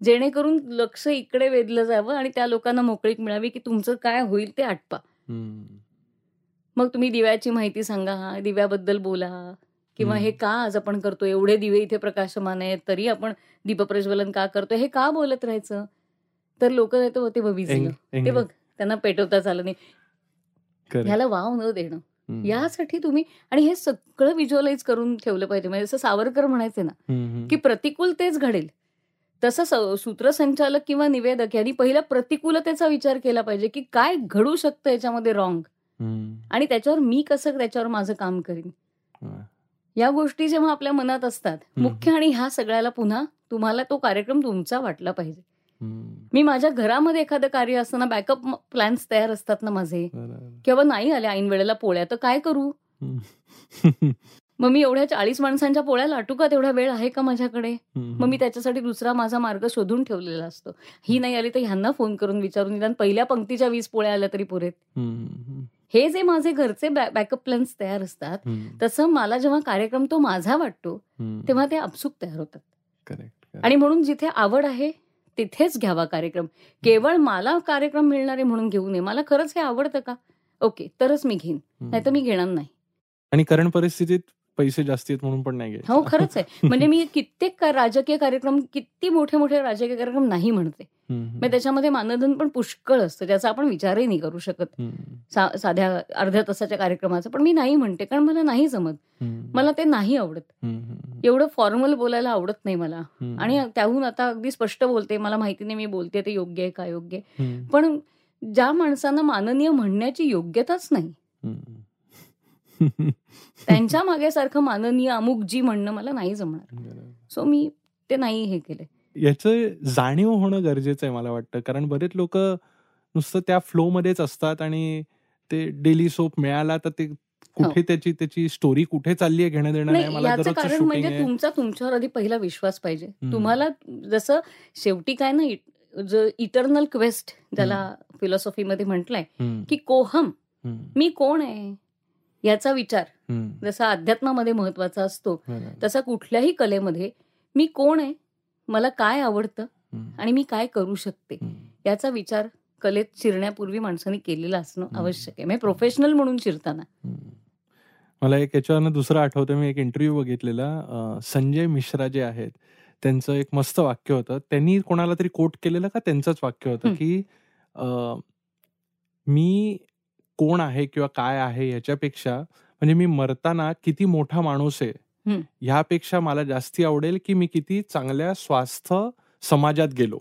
जेणेकरून लक्ष इकडे वेधलं जावं आणि त्या लोकांना मोकळीक मिळावी की तुमचं काय होईल ते आटपा. मग तुम्ही दिव्याची माहिती सांगा दिव्याबद्दल बोला किंवा. हे का आज आपण करतो एवढे दिवे इथे प्रकाशमान आहेत तरी आपण दीपप्रज्वलन का करतो हे का बोलत राहायचं तर लोक ते बघ त्यांना पेटवता चाललं नाही. ह्याला वाव न देणं. यासाठी तुम्ही आणि हे सगळं व्हिज्युअलाइज करून ठेवलं पाहिजे म्हणजे जसं सावरकर म्हणायचे ना. की प्रतिकूल तेच घडेल तसं सूत्रसंचालक किंवा निवेदक यांनी पहिला प्रतिकूलतेचा विचार केला पाहिजे की काय घडू शकतं याच्यामध्ये रॉंग. आणि त्याच्यावर मी कसं त्याच्यावर माझं काम करीन. या गोष्टी जेव्हा आपल्या मनात असतात. मुख्य आणि ह्या सगळ्याला पुन्हा तुम्हाला तो कार्यक्रम तुमचा वाटला पाहिजे. मी माझ्या घरामध्ये एखादं कार्य असताना बॅकअप प्लॅन्स तयार असतात ना माझे. किंवा नाही आल्या ऐन वेळेला पोळ्या तर काय करू. मग मी एवढ्या चाळीस माणसांच्या पोळ्या लाटू का तेवढा वेळ आहे का माझ्याकडे मग मी त्याच्यासाठी दुसरा माझा मार्ग शोधून ठेवलेला असतो ही नाही आली तर ह्यांना फोन करून विचारून निदान पहिल्या पंक्तीच्या वीस पोळ्या आल्या तरी पुरेत. हे जे माझे घरचे बॅकअप प्लॅन्स तयार असतात. तसं मला जेव्हा कार्यक्रम तो माझा वाटतो. तेव्हा ते अपसूक तयार होतात. आणि म्हणून जिथे आवड आहे तिथेच घ्यावा कार्यक्रम. केवळ मला कार्यक्रम मिळणारे म्हणून घेऊ नये. मला खरंच हे आवडतं का? ओके तरच मी घेईन. नाही तर मी घेणार नाही. आणि करंट परिस्थितीत पैसे जास्ती आहेत म्हणून पण नाही घ्यायचे. हो खरंच आहे म्हणजे मी कित्येक का- राजकीय कार्यक्रम किती मोठे मोठे राजकीय कार्यक्रम नाही म्हणते. मग त्याच्यामध्ये मानधन पण पुष्कळ असतं ज्याचा आपण विचारही नाही करू शकत साध्या अर्ध्या तासाच्या कार्यक्रमाचं पण मी नाही म्हणते कारण मला नाही जमत. मला ते नाही आवडत. एवढं फॉर्मल बोलायला आवडत नाही मला. आणि त्याहून आता अगदी स्पष्ट बोलते मला माहिती नाही मी बोलते ते योग्य आहे का योग्य आहे. पण ज्या माणसांना माननीय म्हणण्याची योग्यताच नाही. त्यांच्या मागे सारखं माननीय अमुक जी म्हणणं मला नाही जमणार. सो मी ते नाही हे केले. याचं जाणीव होणं गरजेचं आहे मला वाटतं. कारण बरेच लोक नुसतं त्या फ्लो मध्येच असतात आणि ते डेली सोप मिळाला तर ते कुठे त्याची त्याची स्टोरी कुठे चालली आहे घेणं देणं याचं कारण म्हणजे तुमचा तुमच्यावर आधी पहिला विश्वास पाहिजे. तुम्हाला जसं शेवटी काय ना जो इटर्नल क्वेस्ट ज्याला फिलॉसॉफीमध्ये म्हटलंय की कोहम मी कोण आहे? याचा विचार जसा अध्यात्मामध्ये महत्त्वाचा असतो बरोबर. तसा कुठल्याही कलेमध्ये मी कोण आहे मला काय आवडतं आणि मी काय करू शकते याचा विचार कलेत शिरण्यापूर्वी माणसाने केलेला असणं. आवश्यक आहे म्हणजे प्रोफेशनल म्हणून शिरताना. मला एक याच्यावरनं दुसरं आठवतं मी एक इंटरव्ह्यू बघितलेला संजय मिश्रा जे आहेत त्यांचं एक मस्त वाक्य होतं त्यांनी कोणाला तरी कोट केलेलं का त्यांचंच वाक्य होतं हं. की मी कोण आहे किंवा काय आहे ह्याच्यापेक्षा म्हणजे मी मरताना किती मोठा माणूस आहे. ह्यापेक्षा मला जास्ती आवडेल की मी किती चांगल्या स्वास्थ्य समाजात गेलो.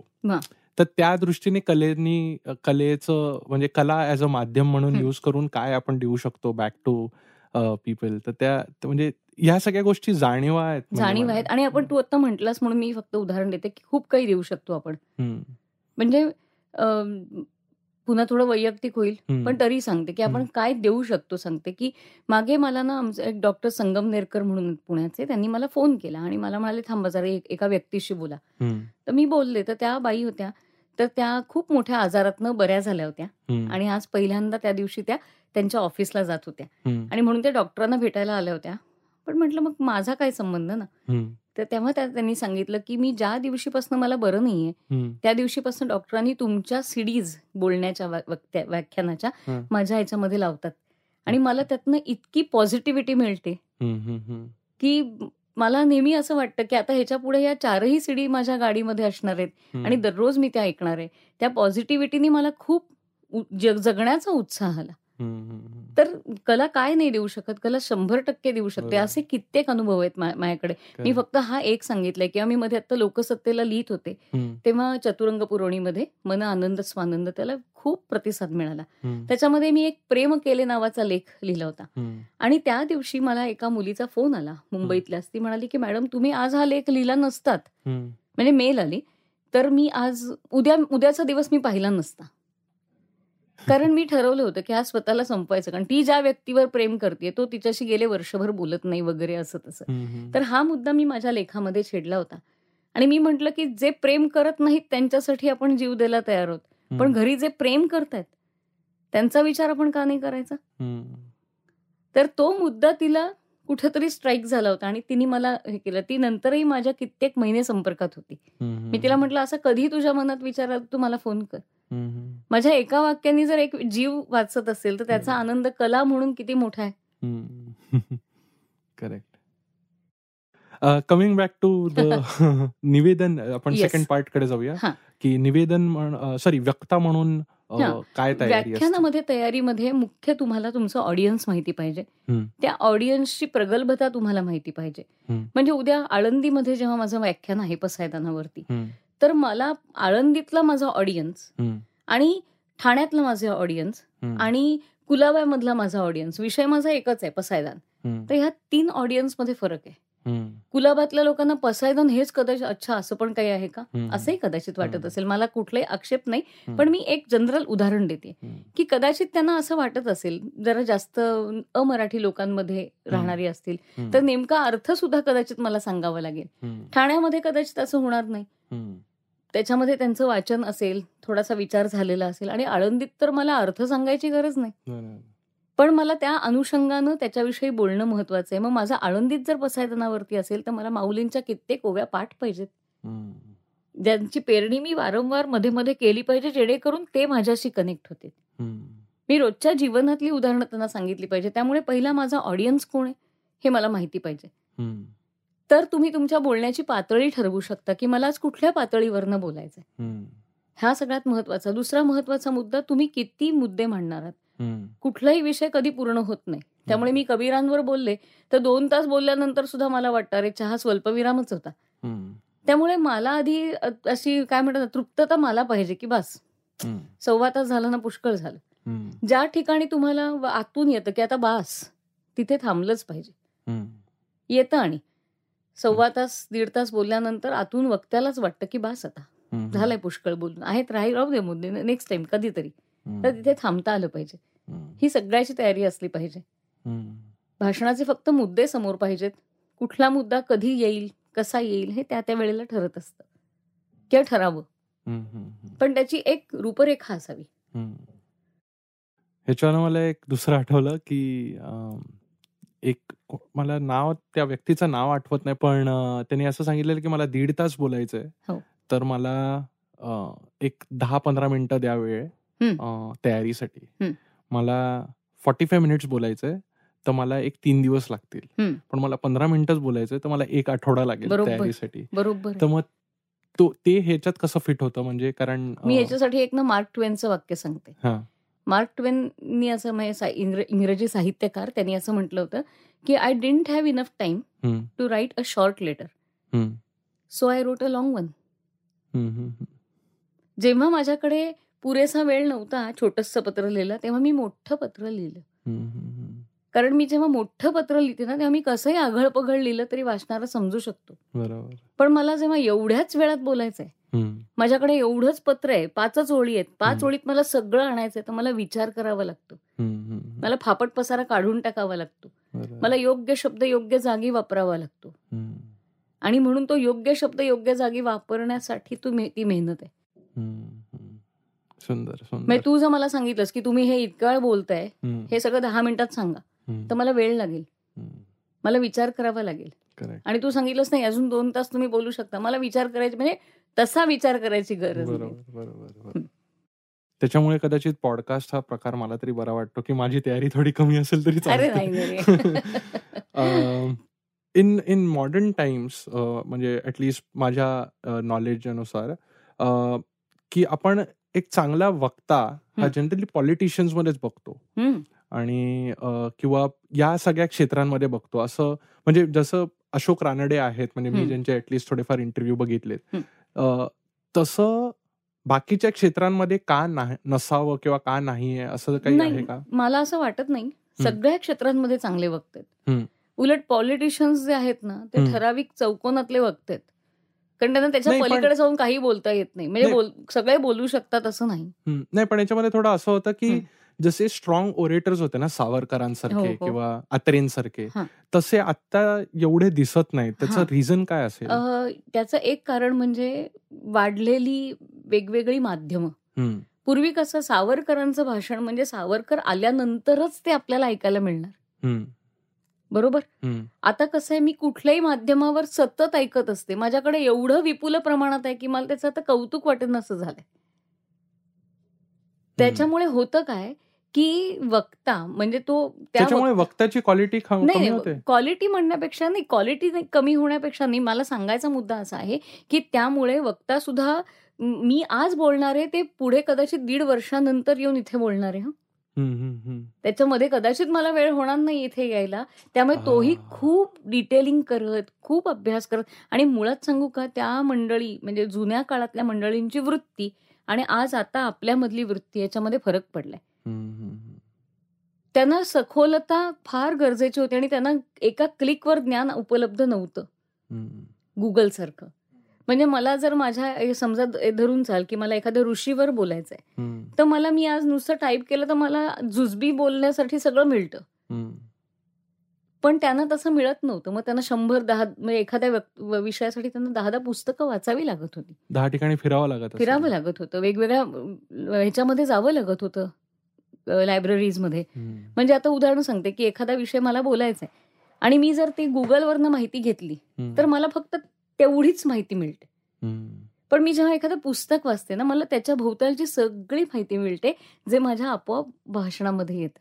तर त्या दृष्टीने कलेनी कलेचं म्हणजे कला ऍज अ माध्यम म्हणून. यूज करून काय आपण देऊ शकतो बॅक टू पीपल तर त्या म्हणजे ह्या सगळ्या गोष्टी जाणीवा आहेत म्हणजे जाणीव. आहेत आणि आपण तू आता म्हटलास म्हणून मी फक्त उदाहरण देते की खूप काही देऊ शकतो आपण म्हणजे पुन्हा थोडं वैयक्तिक होईल पण तरी सांगते की आपण. काय देऊ शकतो सांगते की मागे मला ना आमचे एक डॉक्टर संगमनेरकर म्हणून पुण्याचे त्यांनी मला फोन केला आणि मला म्हणाले थांबा जरा एक- व्यक्तीशी बोला. तर मी बोलले तर त्या बाई होत्या तर त्या खूप मोठ्या आजारातनं बऱ्या झाल्या होत्या आणि आज पहिल्यांदा त्या दिवशी त्या त्यांच्या ऑफिसला जात होत्या आणि म्हणून त्या डॉक्टरांना भेटायला आल्या होत्या. पण म्हटलं मग माझा काय संबंध ना तर तेव्हा त्या त्यांनी सांगितलं की मी ज्या दिवशीपासून मला बरं नाहीये हं, त्या दिवशीपासून डॉक्टरांनी तुमच्या सिडीज बोलण्याच्या व्याख्यानाच्या. माझ्या ह्याच्यामध्ये लावतात आणि मला त्यातनं इतकी पॉझिटिव्हिटी मिळते. की मला नेहमी असं वाटतं की आता ह्याच्या पुढे या चारही सीडी माझ्या गाडीमध्ये असणार आहेत. आणि दररोज मी त्या ऐकणार आहे त्या पॉझिटिव्हिटीने मला खूप जगण्याचा उत्साह आला. तर कला काय नाही देऊ शकत? कला शंभर टक्के देऊ शकते. असे कित्येक अनुभव आहेत माझ्याकडे. मी. फक्त हा एक सांगितलाय किंवा मी मध्ये आता लोकसत्तेला लिहित होते. तेव्हा चतुरंग पुरवणीमध्ये मन आनंद स्वानंद त्याला खूप प्रतिसाद मिळाला. त्याच्यामध्ये मी एक प्रेम केले नावाचा लेख लिहिला होता. आणि त्या दिवशी मला एका मुलीचा फोन आला मुंबईतल्याच ती म्हणाली की मॅडम तुम्ही आज हा लेख लिहिला नसतात. म्हणजे मेल आली. तर मी आज उद्या उद्याचा दिवस मी पाहिला नसता. कारण मी ठरवलं होतं की हा स्वतःला संपवायचं कारण ती ज्या व्यक्तीवर प्रेम करते तो तिच्याशी गेले वर्षभर बोलत नाही वगैरे असं तसं. तर हा मुद्दा मी माझ्या लेखामध्ये छेडला होता. आणि मी म्हटलं की जे प्रेम करत नाहीत त्यांच्यासाठी आपण जीव द्यायला तयार आहोत. पण घरी जे प्रेम करतायत त्यांचा विचार आपण का नाही करायचा? हं. तर तो मुद्दा तिला कुठेतरी स्ट्राईक झाला होता आणि तिने मला हे केलं ती नंतरही माझ्या कित्येक महिने संपर्कात होती मी तिला म्हटलं असं कधी तुझ्या मनात विचार तू मला फोन कर. माझ्या एका वाक्याने जर एक जीव वाचत असेल तर त्याचा. आनंद कला म्हणून किती मोठा आहे correct coming back to the निवेदन आपण. सेकंड पार्टकडे जाऊया. की निवेदन सॉरी व्यक्ता म्हणून. काय व्याख्यानामध्ये तयारीमध्ये मुख्य तुम्हाला तुमचं ऑडियन्स माहिती पाहिजे. त्या ऑडियन्सची प्रगल्भता तुम्हाला माहिती पाहिजे. म्हणजे उद्या आळंदीमध्ये जेव्हा माझं व्याख्यान आहे पसायदानावरती तर मला आळंदीतला माझा ऑडियन्स आणि ठाण्यातलं माझे ऑडियन्स आणि कुलाब्यामधला माझा ऑडियन्स विषय माझा एकच आहे पसायदान. तर ह्या तीन ऑडियन्समध्ये फरक आहे. कुलाबातल्या लोकांना पसायदान हेच कदाचित अच्छा असं पण काही आहे का? असंही कदाचित वाटत. असेल. मला कुठलाही आक्षेप नाही पण मी एक जनरल उदाहरण देते. की कदाचित त्यांना असं वाटत असेल जरा जास्त अमराठी लोकांमध्ये राहणारी असतील तर नेमका अर्थ सुद्धा कदाचित मला सांगावा लागेल. ठाण्यामध्ये कदाचित असं होणार नाही. त्याच्यामध्ये त्यांचं वाचन असेल थोडासा विचार झालेला असेल आणि आळंदीत तर मला अर्थ सांगायची गरज नाही. पण मला त्या अनुषंगानं त्याच्याविषयी बोलणं महत्वाचं आहे. मग माझा आळंदीत जर पसायदानावरती असेल तर मला माऊलींच्या कित्येक ओव्या पाठ पाहिजेत. ज्यांची पेरणी मी वारंवारमध्ये मध्ये केली पाहिजे जेणेकरून ते माझ्याशी कनेक्ट होते मी रोजच्या जीवनातली उदाहरणं त्यांना सांगितली पाहिजे. त्यामुळे पहिला माझा ऑडियन्स कोण आहे हे मला माहिती पाहिजे. तर तुम्ही तुमच्या बोलण्याची पातळी ठरवू शकता की मला आज कुठल्या पातळीवरनं बोलायचं हा सगळ्यात महत्त्वाचा. दुसरा महत्त्वाचा मुद्दा तुम्ही किती मुद्दे मांडणार आहात? कुठलाही विषय कधी पूर्ण होत नाही. त्यामुळे मी कबीरांवर बोलले. तर दोन तास बोलल्यानंतर सुद्धा मला वाटतं अरे चहा स्वल्पविरामच होता. त्यामुळे मला आधी अशी काय म्हणतात तृप्तता मला पाहिजे की बस. सव्वा तास झाला ना पुष्कळ झालं. ज्या ठिकाणी तुम्हाला आतून येतं की आता बास तिथे थांबलंच पाहिजे. येतं आणि. सव्वा तास दीड तास बोलल्यानंतर आतून वक्त्यालाच वाटतं की बास आता. झालंय पुष्कळ बोलून. आहेत राही राहू दे मुद्दे नेक्स्ट टाइम कधीतरी. तर तिथे थांबता आलं पाहिजे. ही सगळ्याची तयारी असली पाहिजे. भाषणाचे फक्त मुद्दे समोर पाहिजेत. कुठला मुद्दा कधी येईल कसा येईल हे त्या त्या वेळेला ठरत असतं. किंवा ठरावं. पण त्याची एक रूपरेखा असावी. ह्याच्यानं मला एक दुसरं आठवलं की एक मला नाव त्या व्यक्तीचं नाव आठवत नाही पण त्यांनी असं सांगितलेलं की मला दीड तास बोलायचंय. हो. तर मला एक दहा पंधरा मिनिटं द्या वेळ. तयारीसाठी. मला फॉर्टी फाय मिनिट्स बोलायचंय तर मला एक तीन दिवस लागतील. पण मला पंधरा मिनिटच बोलायचंय तर मला एक आठवडा लागेल. तयारीसाठी बरोबर. तर मग तो ते ह्याच्यात कसं फिट होतं म्हणजे कारण मी याच्यासाठी एक ना मार्क ट्वेनचं वाक्य सांगते हा. मार्क ट्वेननी असं म्हणजे इंग्रजी साहित्यकार त्यांनी असं म्हटलं होतं की I didn't have enough time to write a short letter so I wrote a long one. जेव्हा माझ्याकडे पुरेसा वेळ नव्हता छोटंसं पत्र लिहिलं तेव्हा मी मोठं पत्र लिहिलं. कारण मी जेव्हा मोठं पत्र लिहिते ना तेव्हा मी कसंही आघळ पघळ लिहिलं तरी वाचणारा समजू शकतो. बरोबर. पण मला जेव्हा एवढ्याच वेळात बोलायचंय माझ्याकडे एवढंच पत्र आहे पाचच ओळी आहेत पाच. ओळीत मला सगळं आणायचंय तर मला विचार करावा लागतो. मला फापट पसारा काढून टाकावा लागतो. मला योग्य शब्द योग्य जागी वापरावा लागतो. आणि म्हणून तो योग्य शब्द योग्य जागी वापरण्यासाठी तू ती मेहनत आहे. सुंदर सुंदर. म्हणजे तू जर मला सांगितलंस की तुम्ही हे इतका वेळ बोलताय हे सगळं दहा मिनिटात सांगा. तर मला वेळ लागेल. मला विचार करावा लागेल. आणि तू सांगितलंस नाही अजून दोन तास तुम्ही बोलू शकता. मला विचार करायची म्हणजे तसा विचार करायची गरज बरोबर. त्याच्यामुळे कदाचित पॉडकास्ट हा प्रकार मला तरी बरा वाटतो की माझी तयारी थोडी कमी असेल तरी इन इन मॉडर्न टाइम्स म्हणजे ऍटलिस्ट माझ्या नॉलेजनुसार की आपण एक चांगला वक्ता हा. जनरली पॉलिटिशियन्स मध्येच बघतो. आणि किंवा या सगळ्या क्षेत्रांमध्ये बघतो. असं म्हणजे जसं अशोक रानडे आहेत म्हणजे मी. ज्यांचे ऍटलिस्ट थोडेफार इंटरव्ह्यू बघितलेत. तसं बाकीच्या क्षेत्रांमध्ये का नाही नसावं किंवा का नाहीये असं काही आहे नाही का? मला असं वाटत नाही. सगळ्या क्षेत्रांमध्ये चांगले वक्ते उलट पॉलिटिशियन्स जे आहेत ना ते. ठराविक चौकोनातले वक्ते आहेत. कारण त्यांना त्याच्या नाही, पलीकडे जाऊन काही बोलता येत नाही म्हणजे नाही. बोल सगळे बोलू शकतात असं नाही. नाही पण याच्यामध्ये थोडं असं होतं की. जसे स्ट्रॉंग ओरेटर्स होते ना सावरकरांसारखे हो, हो. किंवा आत्रेंसारखे. तसे आता एवढे दिसत नाहीत त्याचं. रिझन काय असेल त्याचं एक कारण म्हणजे वाढलेली वेगवेगळी माध्यमं. पूर्वी कसं सावरकरांचं भाषण म्हणजे सावरकर आल्यानंतरच ते आपल्याला ऐकायला मिळणार. बरोबर. आता कसं आहे मी कुठल्याही माध्यमावर सतत ऐकत असते. माझ्याकडे एवढं विपुल प्रमाणात आहे की मला त्याचं आता कौतुक वाटेन असं झालंय. त्याच्यामुळे होतं काय की वक्ता म्हणजे तो त्या त्याच्यामुळे वक्त्याची क्वालिटी नाही क्वालिटी म्हणण्यापेक्षा नाही क्वालिटी कमी होण्यापेक्षा नाही. मला सांगायचा मुद्दा असा आहे की त्यामुळे वक्ता सुद्धा म- आज बोलणार आहे ते पुढे कदाचित दीड वर्षानंतर येऊन इथे बोलणार आहे हं. त्याच्यामध्ये कदाचित मला वेळ होणार नाही इथे यायला त्यामुळे तोही. खूप डिटेलिंग करत खूप अभ्यास करत आणि मुळात सांगू का त्या मंडळी म्हणजे जुन्या काळातल्या मंडळींची वृत्ती आणि आज आता आपल्यामधली वृत्ती याच्यामध्ये फरक पडलाय. त्यांना सखोलता फार गरजेची होती आणि त्यांना एका क्लिकवर ज्ञान उपलब्ध नव्हतं. गुगल सारखं म्हणजे मला जर माझ्या समजा धरून चाल की मला एखाद्या ऋषीवर बोलायचंय तर मला मी आज नुसतं टाईप केलं तर मला जुजबी बोलण्यासाठी सगळं मिळतं. पण त्यांना तसं मिळत नव्हतं. मग त्यांना शंभर दहा म्हणजे एखाद्या विषयासाठी त्यांना दहा दहा पुस्तकं वाचावी लागत होती. दहा ठिकाणी फिरावं लागत. फिरावं लागत होतं. वेगवेगळ्या ह्याच्यामध्ये जावं लागत होतं लायब्ररीजमध्ये म्हणजे आता उदाहरण सांगते की एखादा विषय मला बोलायचा आहे आणि मी जर ती गुगलवरनं माहिती घेतली तर मला फक्त तेवढीच माहिती मिळते. पण मी जेव्हा एखादं पुस्तक वाचते ना मला त्याच्या भोवतालची सगळी माहिती मिळते जे माझ्या आपोआप भाषणामध्ये येतं.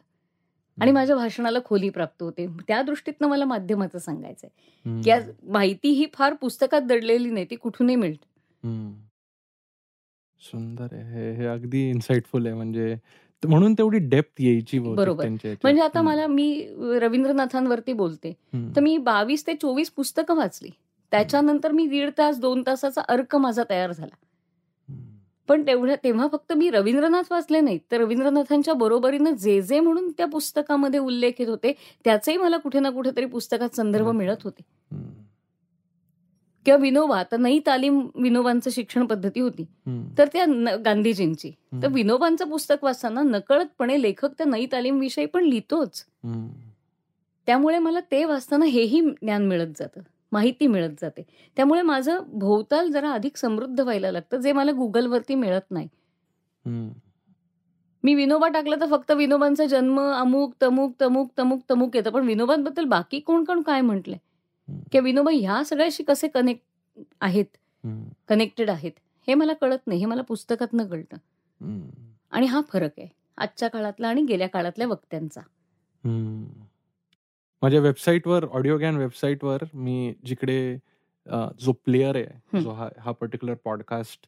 आणि माझ्या भाषणाला खोली प्राप्त होते. त्या दृष्टीतनं मला माध्यमाचं सांगायचंय. की आज माहिती ही फार पुस्तकात दडलेली नाही ती कुठूनही मिळते. सुंदर आहे. हे अगदी इन्साइटफुल आहे. म्हणजे म्हणून तेवढी डेप्थ यायची बरोबर. म्हणजे आता मला मी रवींद्रनाथांवरती बोलते. तर मी बावीस ते चोवीस पुस्तकं वाचली. त्याच्यानंतर मी दीड तास दोन तासाचा अर्क माझा तयार झाला. पण तेवढ्या तेव्हा फक्त मी रवींद्रनाथ वाचले नाहीत तर रवींद्रनाथांच्या बरोबरीनं जे जे म्हणून त्या पुस्तकामध्ये उल्लेखित होते त्याचेही मला कुठे ना कुठेतरी पुस्तकात संदर्भ मिळत होते. किंवा विनोबा आता नई तालीम विनोबांचं शिक्षण पद्धती होती. तर त्या गांधीजींची तर. विनोबांचं पुस्तक वाचताना नकळतपणे लेखक त्या नई तालीम विषयी पण लिहितोच. त्यामुळे मला ते वाचताना हेही ज्ञान मिळत जातं माहिती मिळत जाते त्यामुळे माझं भोवताल जरा अधिक समृद्ध व्हायला लागतं जे मला गुगलवरती मिळत नाही. मी विनोबा टाकलं तर फक्त विनोबांचा जन्म अमुक तमुक तमुक तमुक तमुक येतं पण विनोबांबद्दल बाकी कोण कोण काय म्हटलंय. किंवा विनोबा ह्या सगळ्याशी कसे कनेक्ट आहेत. कनेक्टेड आहेत हे मला कळत नाही हे मला पुस्तकातनं कळतं. आणि हा फरक आहे आजच्या काळातला आणि गेल्या काळातल्या वक्त्यांचा. माझ्या वेबसाईटवर ऑडिओ गॅन वेबसाईटवर मी जिकडे जो प्लेअर आहे. जो हा हा पर्टिक्युलर पॉडकास्ट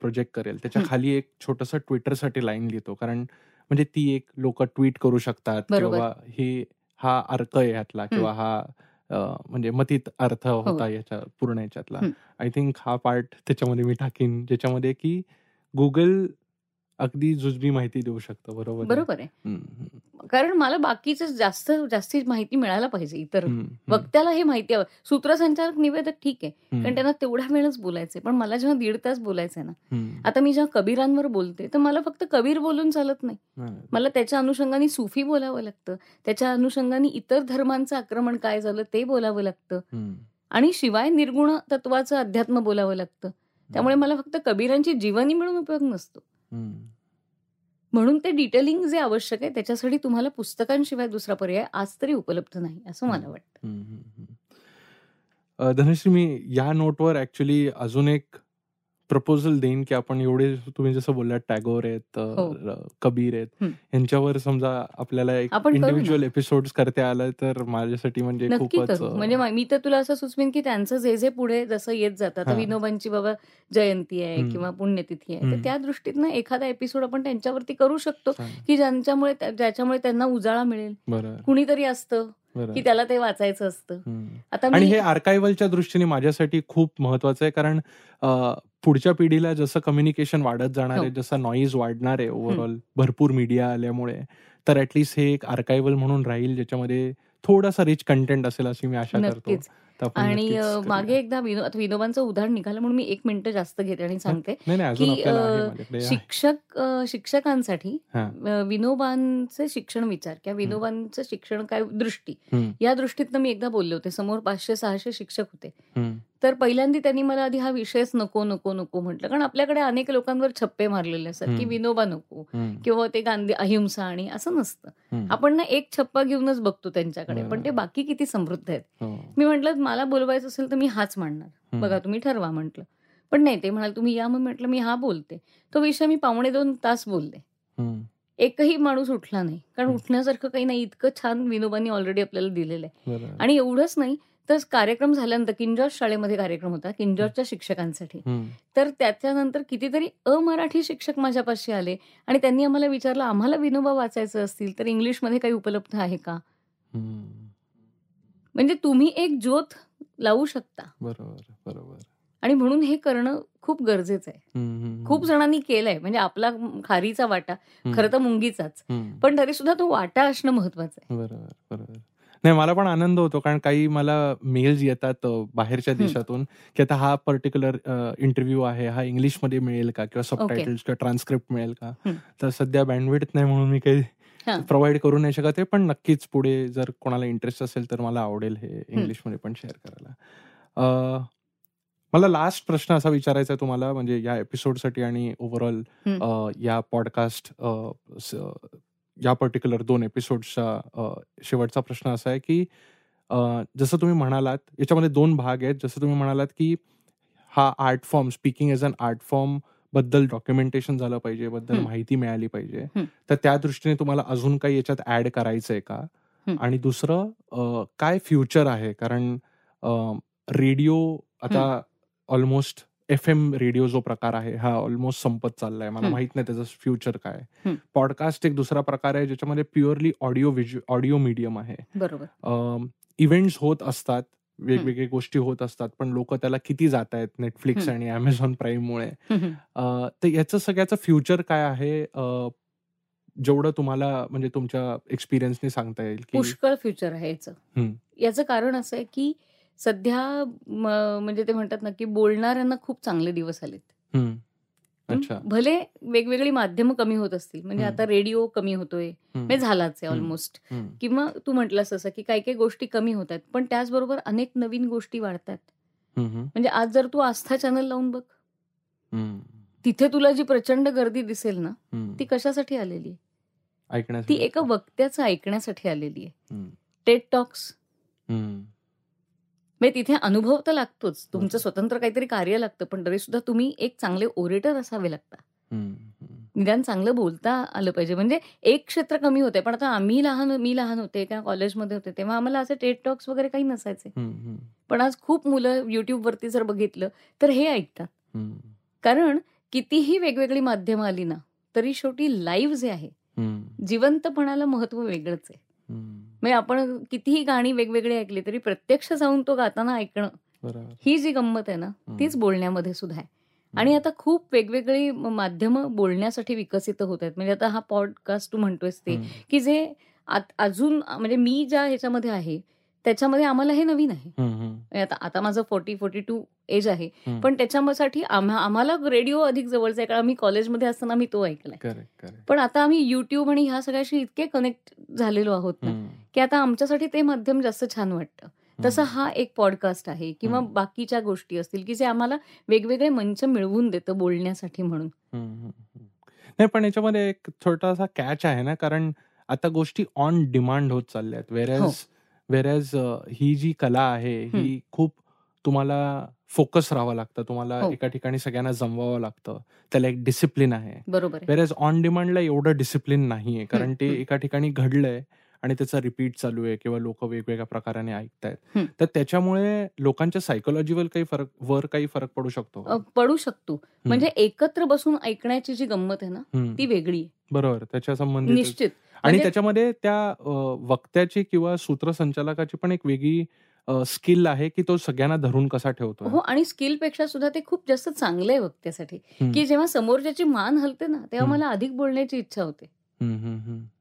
प्रोजेक्ट करेल त्याच्या. खाली एक छोटस ट्विटरसाठी लाईन लिहितो कारण म्हणजे ती एक लोक ट्विट करू शकतात. किंवा हे हा अर्थ आहे ह्यातला किंवा हा म्हणजे मतीत अर्थ होता याच्या पूर्ण याच्यातला हो. आय थिंक हा पार्ट त्याच्यामध्ये मी टाकीन ज्याच्यामध्ये की गुगल अगदी जुजबी माहिती देऊ शकतं बरोबर आहे? बरोबर आहे. कारण मला बाकीचं जास्त जास्ती माहिती मिळायला पाहिजे इतर वक्त्याला हे माहिती हवं. सूत्रसंचालक निवेदक ठीक आहे कारण त्यांना तेवढा वेळच बोलायचंय. पण मला जेव्हा दीड तास बोलायचंय ना आता मी जेव्हा कबीरांवर बोलते तर मला फक्त कबीर बोलून चालत नाही. मला त्याच्या अनुषंगाने सुफी बोलावं लागतं त्याच्या अनुषंगाने इतर धर्मांचं आक्रमण काय झालं ते बोलावं लागतं. आणि शिवाय निर्गुण तत्वाचं अध्यात्म बोलावं लागतं. त्यामुळे मला फक्त कबीरांची जीवनी मिळून उपयोग नसतो. म्हणून ते डिटेलिंग जे आवश्यक आहे त्याच्यासाठी तुम्हाला पुस्तकांशिवाय दुसरा पर्याय आज तरी उपलब्ध नाही असं मला वाटतं. धनश्री मी या नोटवर ऍक्च्युली अजून एक प्रपोजल देईन की आपण एवढे तुम्ही जसं बोललात टॅगोर आहेत अ, हो. कबीर आहेत. यांच्यावर समजा आपल्याला एक. इंडिव्हिज्युअल एपिसोड करता आलं तर माझ्यासाठी म्हणजे खूपच म्हणजे मा- तर तुला असं सुचवेन की त्यांचं जे जे पुढे जसं येत जातं. विनोबांची बाबा जयंती आहे. किंवा पुण्यतिथी आहे. तर त्या दृष्टीनं एखादा एपिसोड आपण त्यांच्यावरती करू शकतो. की ज्यांच्यामुळे ज्याच्यामुळे त्यांना उजाळा मिळेल कुणीतरी असतं की त्याला ते वाचायचं असतं. आता आणि हे आर्कायवलच्या दृष्टीने माझ्यासाठी खूप महत्वाचं आहे कारण पुढच्या पिढीला जसं कम्युनिकेशन वाढत जाणार आहे हो. जसं नॉईज वाढणार आहे ओव्हरऑल भरपूर मीडिया आल्यामुळे तर ऍटलिस्ट हे एक आर्कायवल म्हणून राहील ज्याच्यामध्ये थोडासा रिच कंटेंट असेल अशी मी आशा करतो. आणि. मागे एकदा विनोबांचं उदाहरण निघालं म्हणून मी एक मिनिटं जास्त घेते आणि सांगते की. शिक्षक शिक्षकांसाठी विनोबांचे शिक्षण विचार किंवा विनोबांचं शिक्षण काय दृष्टी या दृष्टीतनं मी एकदा बोलले होते. समोर पाचशे सहाशे शिक्षक होते. तर पहिल्यांदा त्यांनी मला आधी हा विषयच नको नको नको म्हटलं कारण आपल्याकडे अनेक लोकांवर छप्पे मारलेले असतात की. विनोबा नको किंवा ते गांधी अहिंसा आणि असं नसतं. आपण ना एक छप्पा घेऊनच बघतो त्यांच्याकडे पण ते. बाकी किती समृद्ध आहेत हो. मी म्हटलं मला बोलवायचं असेल तर मी हाच हम्म. बघा तुम्ही ठरवा म्हटलं पण नाही ते म्हणाल तुम्ही या मग म्हटलं मी हा बोलते तो विषय मी पावणे दोन तास बोलले एकही माणूस उठला नाही कारण. उठण्यासारखं काही नाही इतकं छान विनोबांनी ऑलरेडी आपल्याला दिलेलं आहे. आणि एवढंच नाही तर कार्यक्रम झाल्यानंतर किंजॉर्ज शाळेमध्ये कार्यक्रम होता किंजॉर्जच्या शिक्षकांसाठी. तर त्याच्यानंतर कितीतरी अमराठी शिक्षक माझ्यापाशी आले आणि त्यांनी आम्हाला विचारलं आम्हाला विनोबा वाचायचं असतील तर इंग्लिशमध्ये काही उपलब्ध आहे का. म्हणजे तुम्ही एक ज्योत लावू शकता. बरोबर बरोबर. आणि म्हणून हे करणं खूप गरजेचं आहे. खूप जणांनी केलंय म्हणजे आपला खारीचा वाटा खरं तर मुंगीचाच. पण तरी सुद्धा तो वाटा असणं महत्वाचं आहे. नाही मला पण आनंद होतो कारण काही मला मेल्स येतात बाहेरच्या. देशातून की आता हा पर्टिक्युलर इंटरव्ह्यू आहे हा इंग्लिशमध्ये मिळेल का किंवा सबटायटल्स किंवा ट्रान्स्क्रिप्ट मिळेल का. तर सध्या बँडविड्थ नाही म्हणून मी काही. प्रोव्हाइड करू नाही शकत आहे पण नक्कीच पुढे जर कोणाला इंटरेस्ट असेल तर मला आवडेल हे इंग्लिशमध्ये पण शेअर करायला मला लास्ट प्रश्न असा विचारायचा आहे तुम्हाला म्हणजे या एपिसोडसाठी आणि ओव्हरऑल. या पॉडकास्ट या पर्टिक्युलर दोन एपिसोडचा शेवटचा प्रश्न असा आहे की जसं तुम्ही म्हणालात याच्यामध्ये दोन भाग आहेत जसं तुम्ही म्हणालात की हा art form speaking as an art फॉर्मबद्दल documentation झालं पाहिजे बद्दल. माहिती मिळाली पाहिजे. तर त्या दृष्टीने तुम्हाला अजून काही याच्यात ऍड करायचंय का. आणि दुसरं काय फ्युचर आहे कारण रेडिओ आता ऑलमोस्ट एफ एम रेडिओ जो प्रकार आहे हा ऑलमोस्ट संपत चाललाय. मला. माहीत नाही त्याचं फ्युचर काय. पॉडकास्ट एक दुसरा प्रकार आहे ज्याच्यामध्ये प्युअरली ऑडिओ ऑडिओ मीडियम आहे. बरोबर. इव्हेंट्स होत असतात वेगवेगळ्या गोष्टी होत असतात पण लोक त्याला किती जात आहेत नेटफ्लिक्स. आणि अमेझॉन प्राईममुळे तर याचं सगळ्याचं फ्युचर काय आहे? जेवढं तुम्हाला म्हणजे तुमच्या एक्सपिरियन्सने सांगता येईल की पुष्कळ फ्युचर आहे याचं. याचं कारण असं आहे की सध्या म्हणजे ते म्हणतात ना की बोलणाऱ्यांना खूप चांगले दिवस आलेत? अच्छा भले वेगवेगळी माध्यमं कमी होत असतील म्हणजे. आता रेडिओ कमी होतोय हं. म्हणजे झालाच आहे. ऑलमोस्ट. किंवा तू म्हटलंस असं की काही काही गोष्टी कमी होत आहेत पण त्याचबरोबर अनेक नवीन गोष्टी वाढतात. म्हणजे आज जर तू आस्था चॅनल लावून बघ. तिथे तुला जी प्रचंड गर्दी दिसेल ना. ती कशासाठी आलेली आहे ती एका वक्त्याचं ऐकण्यासाठी आलेली आहे. TED talks. म्हणजे तिथे अनुभव तर लागतोच तुमचं बरोबर. स्वतंत्र काहीतरी कार्य लागतं पण तरी सुद्धा तुम्ही एक चांगले ओरेटर असावे लागता हं. हं. निदान चांगलं बोलता आलं पाहिजे म्हणजे एक क्षेत्र कमी होते पण आता आम्ही लहान मी लहान होते किंवा कॉलेजमध्ये होते तेव्हा आम्हाला असे टेट टॉक्स वगैरे काही नसायचे हं. हं. पण आज खूप मुलं युट्यूबवरती जर बघितलं तर हे ऐकतात हं. कारण कितीही वेगवेगळी माध्यमं आली ना तरी शेवटी लाईव्ह जे आहे हं. जिवंतपणाला महत्त्व वेगळंच आहे हं. म्हणजे आपण कितीही गाणी वेगवेगळी ऐकली तरी प्रत्यक्ष जाऊन तो गाताना ऐकणं ही जी गंमत आहे ना. तीच बोलण्यामध्ये सुद्धा आहे. आणि आता खूप वेगवेगळी माध्यमं बोलण्यासाठी विकसित होत आहेत. म्हणजे आता हा पॉडकास्ट तू म्हणतोयस ते. की जे अजून म्हणजे मी ज्या ह्याच्यामध्ये आहे त्याच्यामध्ये आम्हाला हे नवीन आहे हं. हं. म्हणजे आता आता माझं फोर्टी फोर्टी टू एज आहे हं. पण त्याच्यासाठी आम्हा आम्हाला रेडिओ अधिक जवळचा आहे कारण आम्ही कॉलेजमध्ये असताना मी तो ऐकलाय पण आता आम्ही युट्यूब आणि ह्या सगळ्याशी इतके कनेक्ट झालेलो आहोत ना हं. की आता आमच्यासाठी ते माध्यम जास्त छान वाटतं तसं हं. हा एक पॉडकास्ट आहे किंवा हं. बाकीच्या गोष्टी असतील की जे आम्हाला वेगवेगळे मंच मिळवून देतं बोलण्यासाठी म्हणून हं. हं. हं. नाही पण याच्यामध्ये एक छोटासा कॅच आहे ना कारण आता गोष्टी ऑन डिमांड होत चालल्या आहेत हो. वेरॅज वेरॅज ही जी कला आहे ही खूप तुम्हाला फोकस राहावं लागतं. तुम्हाला हो. एका ठिकाणी सगळ्यांना जमवावं लागतं. त्याला एक डिसिप्लिन आहे. बरोबर वेरॅज ऑन डिमांडला एवढं डिसिप्लिन नाहीये. कारण ते. एका ठिकाणी घडलंय. आणि त्याचा रिपीट चालू आहे किंवा लोक वेगवेगळ्या प्रकाराने ऐकतायत. तर त्याच्यामुळे लोकांच्या सायकोलॉजीवर काही फरक वर काही फरक पडू शकतो? पडू शकतो. म्हणजे एकत्र बसून ऐकण्याची जी गंमत आहे ना. ती वेगळी बरोबर. त्याच्या संबंधित निश्चित. आणि म्हणजे- त्याच्यामध्ये त्या वक्त्याची किंवा सूत्रसंचालकाची पण एक वेगळी स्किल आहे की तो सगळ्यांना धरून कसा ठेवतो हो आणि स्किलपेक्षा सुद्धा ते खूप जास्त चांगलं आहे वक्त्यासाठी. की जेव्हा समोरच्याची मान हलते ना तेव्हा. मला अधिक बोलण्याची इच्छा होते.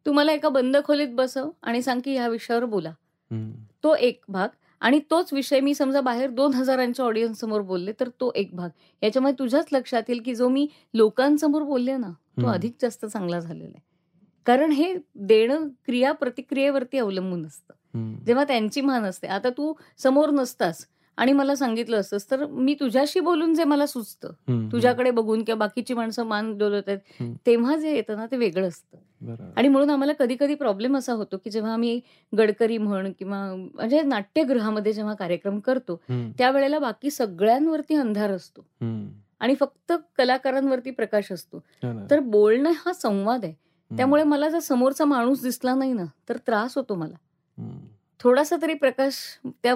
तू मला एका बंद खोलीत बसव आणि सांग की ह्या विषयावर बोला. तो एक भाग. आणि तोच विषय मी समजा बाहेर दोन हजारांच्या ऑडियन्स समोर बोलले तर तो एक भाग. याच्यामुळे तुझ्याच लक्षात येईल की जो मी लोकांसमोर बोलले ना तो. अधिक जास्त चांगला झालेला आहे. कारण हे देणं क्रिया प्रतिक्रियेवरती अवलंबून असतं. जेव्हा त्यांची मान असते. आता तू समोर नसतास आणि मला सांगितलं असतंस तर मी तुझ्याशी बोलून जे मला सुचतं तुझ्याकडे बघून किंवा बाकीची माणसं मान डोलत आहेत हं. तेव्हा जे येतं ना ते वेगळं असतं. आणि म्हणून आम्हाला कधी कधी प्रॉब्लेम असा होतो की जेव्हा आम्ही गडकरी म्हण किंवा म्हणजे नाट्यगृहामध्ये जेव्हा कार्यक्रम करतो त्यावेळेला बाकी सगळ्यांवरती अंधार असतो. आणि फक्त कलाकारांवरती प्रकाश असतो. तर बोलणं हा संवाद आहे. त्यामुळे मला जर समोरचा माणूस दिसला नाही ना तर त्रास होतो मला. थोडासा तरी प्रकाश त्या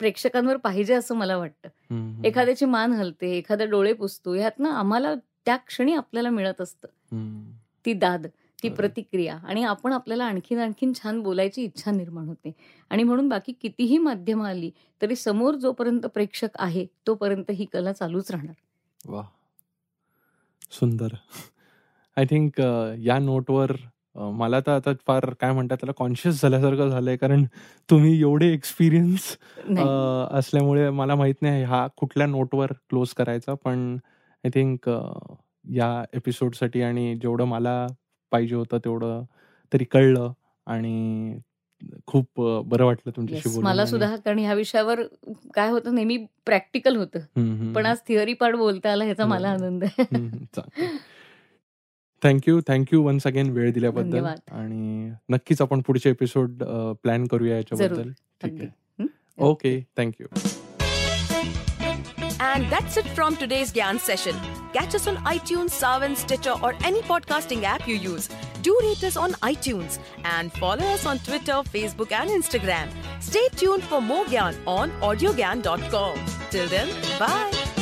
प्रेक्षकांवर पाहिजे असं मला वाटतं. एखाद्याची मान हलते एखादा डोळे पुसतो ह्यात ना आम्हाला त्या क्षणी आपल्याला मिळत असतं. ती दाद ती. प्रतिक्रिया आणि आपण आपल्याला आणखीन आणखीन छान बोलायची इच्छा निर्माण होते. आणि म्हणून बाकी कितीही माध्यमं आली तरी समोर जोपर्यंत प्रेक्षक आहे तोपर्यंत ही कला चालूच राहणार. वा सुंदर. आय थिंक या नोटवर मला तर आता फार काय म्हणतात त्याला कॉन्शियस झाल्यासारखं झालंय. कारण तुम्ही एवढे एक्सपिरियन्स असल्यामुळे मला माहीत नाही हा कुठल्या नोटवर क्लोज करायचा. पण आय थिंक या एपिसोडसाठी आणि जेवढं मला पाहिजे होतं तेवढं तरी कळलं आणि खूप बरं वाटलं तुमच्याशी मला सुद्धा कारण ह्या विषयावर काय होतं नेहमी प्रॅक्टिकल होतं. पण आज थिअरी पार्ट बोलता आला ह्याचा मला. आनंद आहे. थँक्यू थँक्यू वन्स अगेन वेळ दिल्याबद्दल धन्यवाद. आणि नक्कीच आपण पुढचे एपिसोड प्लॅन करूया याच्याबद्दल ठीक अगदी आहे हं? Okay thank you And that's it from today's Gyan session. Catch us on iTunes, Savan, Stitcher, or any podcasting app you use. Do rate us on iTunes and follow us on Twitter, Facebook, and Instagram. Stay tuned for more Gyan on audiogyan.com. Till then, bye.